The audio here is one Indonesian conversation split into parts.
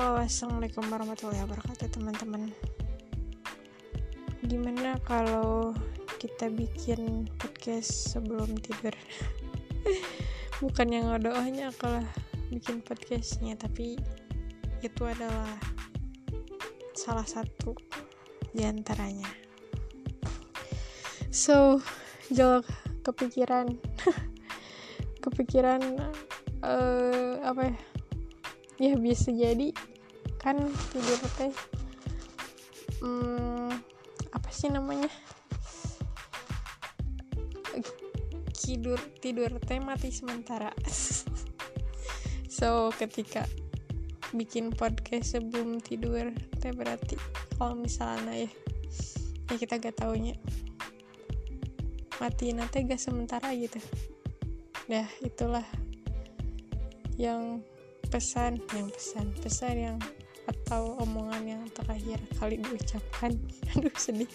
Halo, assalamualaikum warahmatullahi wabarakatuh, teman-teman. Gimana kalau kita bikin podcast sebelum tidur? Bukan yang doanya kalau bikin podcastnya, tapi itu adalah salah satu di antaranya. So, jauh kepikiran, kepikiran uh, apa ya? ya bisa jadi kan tidur teh hmm, apa sih namanya? Tidur tidur teh mati sementara. So ketika bikin podcast sebelum tidur teh berarti kalau misalnya ya ya kita gak taunya mati nanti gak sementara gitu. Nah itulah yang pesan yang pesan pesan yang atau omongan yang terakhir kali diucapkan. Aduh sedih.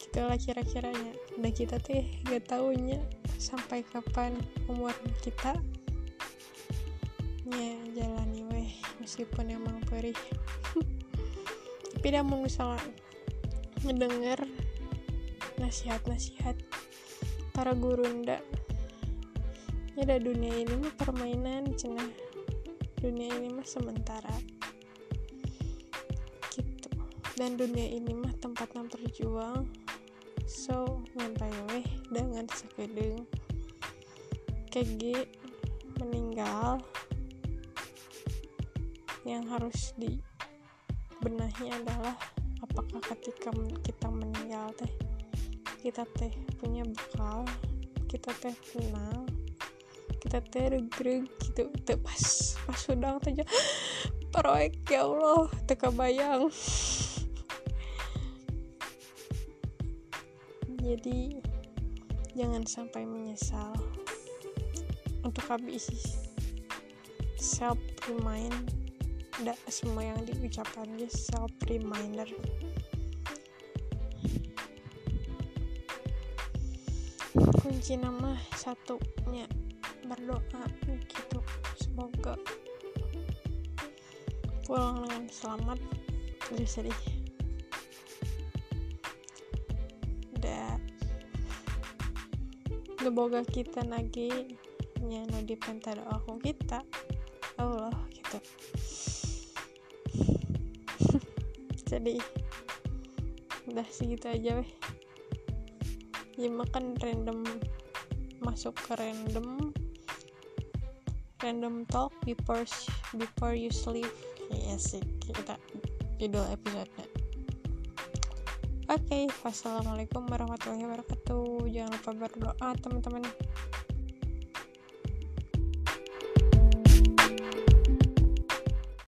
Gitulah kira-kiranya. Dan kita teh gak taunya sampai kapan umur kita. Ya jalani weh meskipun emang perih. Tapi dah mau misalnya ngedenger nasihat-nasihat para guru ndak. Ya dah dunia ini mah permainan cenah. Dunia ini mah sementara dan dunia ini mah tempat yang berjuang so nyantai weh dengan sekedeng kege meninggal yang harus dibenahi adalah apakah ketika kita meninggal teh. Kita teh punya bekal kita teh tenang kita teh regreg gitu teh pas pas udang aja proyek ya Allah teka bayang jadi jangan sampai menyesal untuk habis self remind tidak semua yang diucapkan ya self reminder kunci nama satunya berdoa gitu. Semoga pulang dengan selamat. Jadi sedih dan semoga kita lagi nya no dipenta aku kita. Allah gitu. Jadi udah segitu aja weh. Ya makan random. Masuk ke random. Random talk before before you sleep. Ya sih kita judul episode oke okay, wassalamualaikum warahmatullahi wabarakatuh. Jangan lupa berdoa teman-teman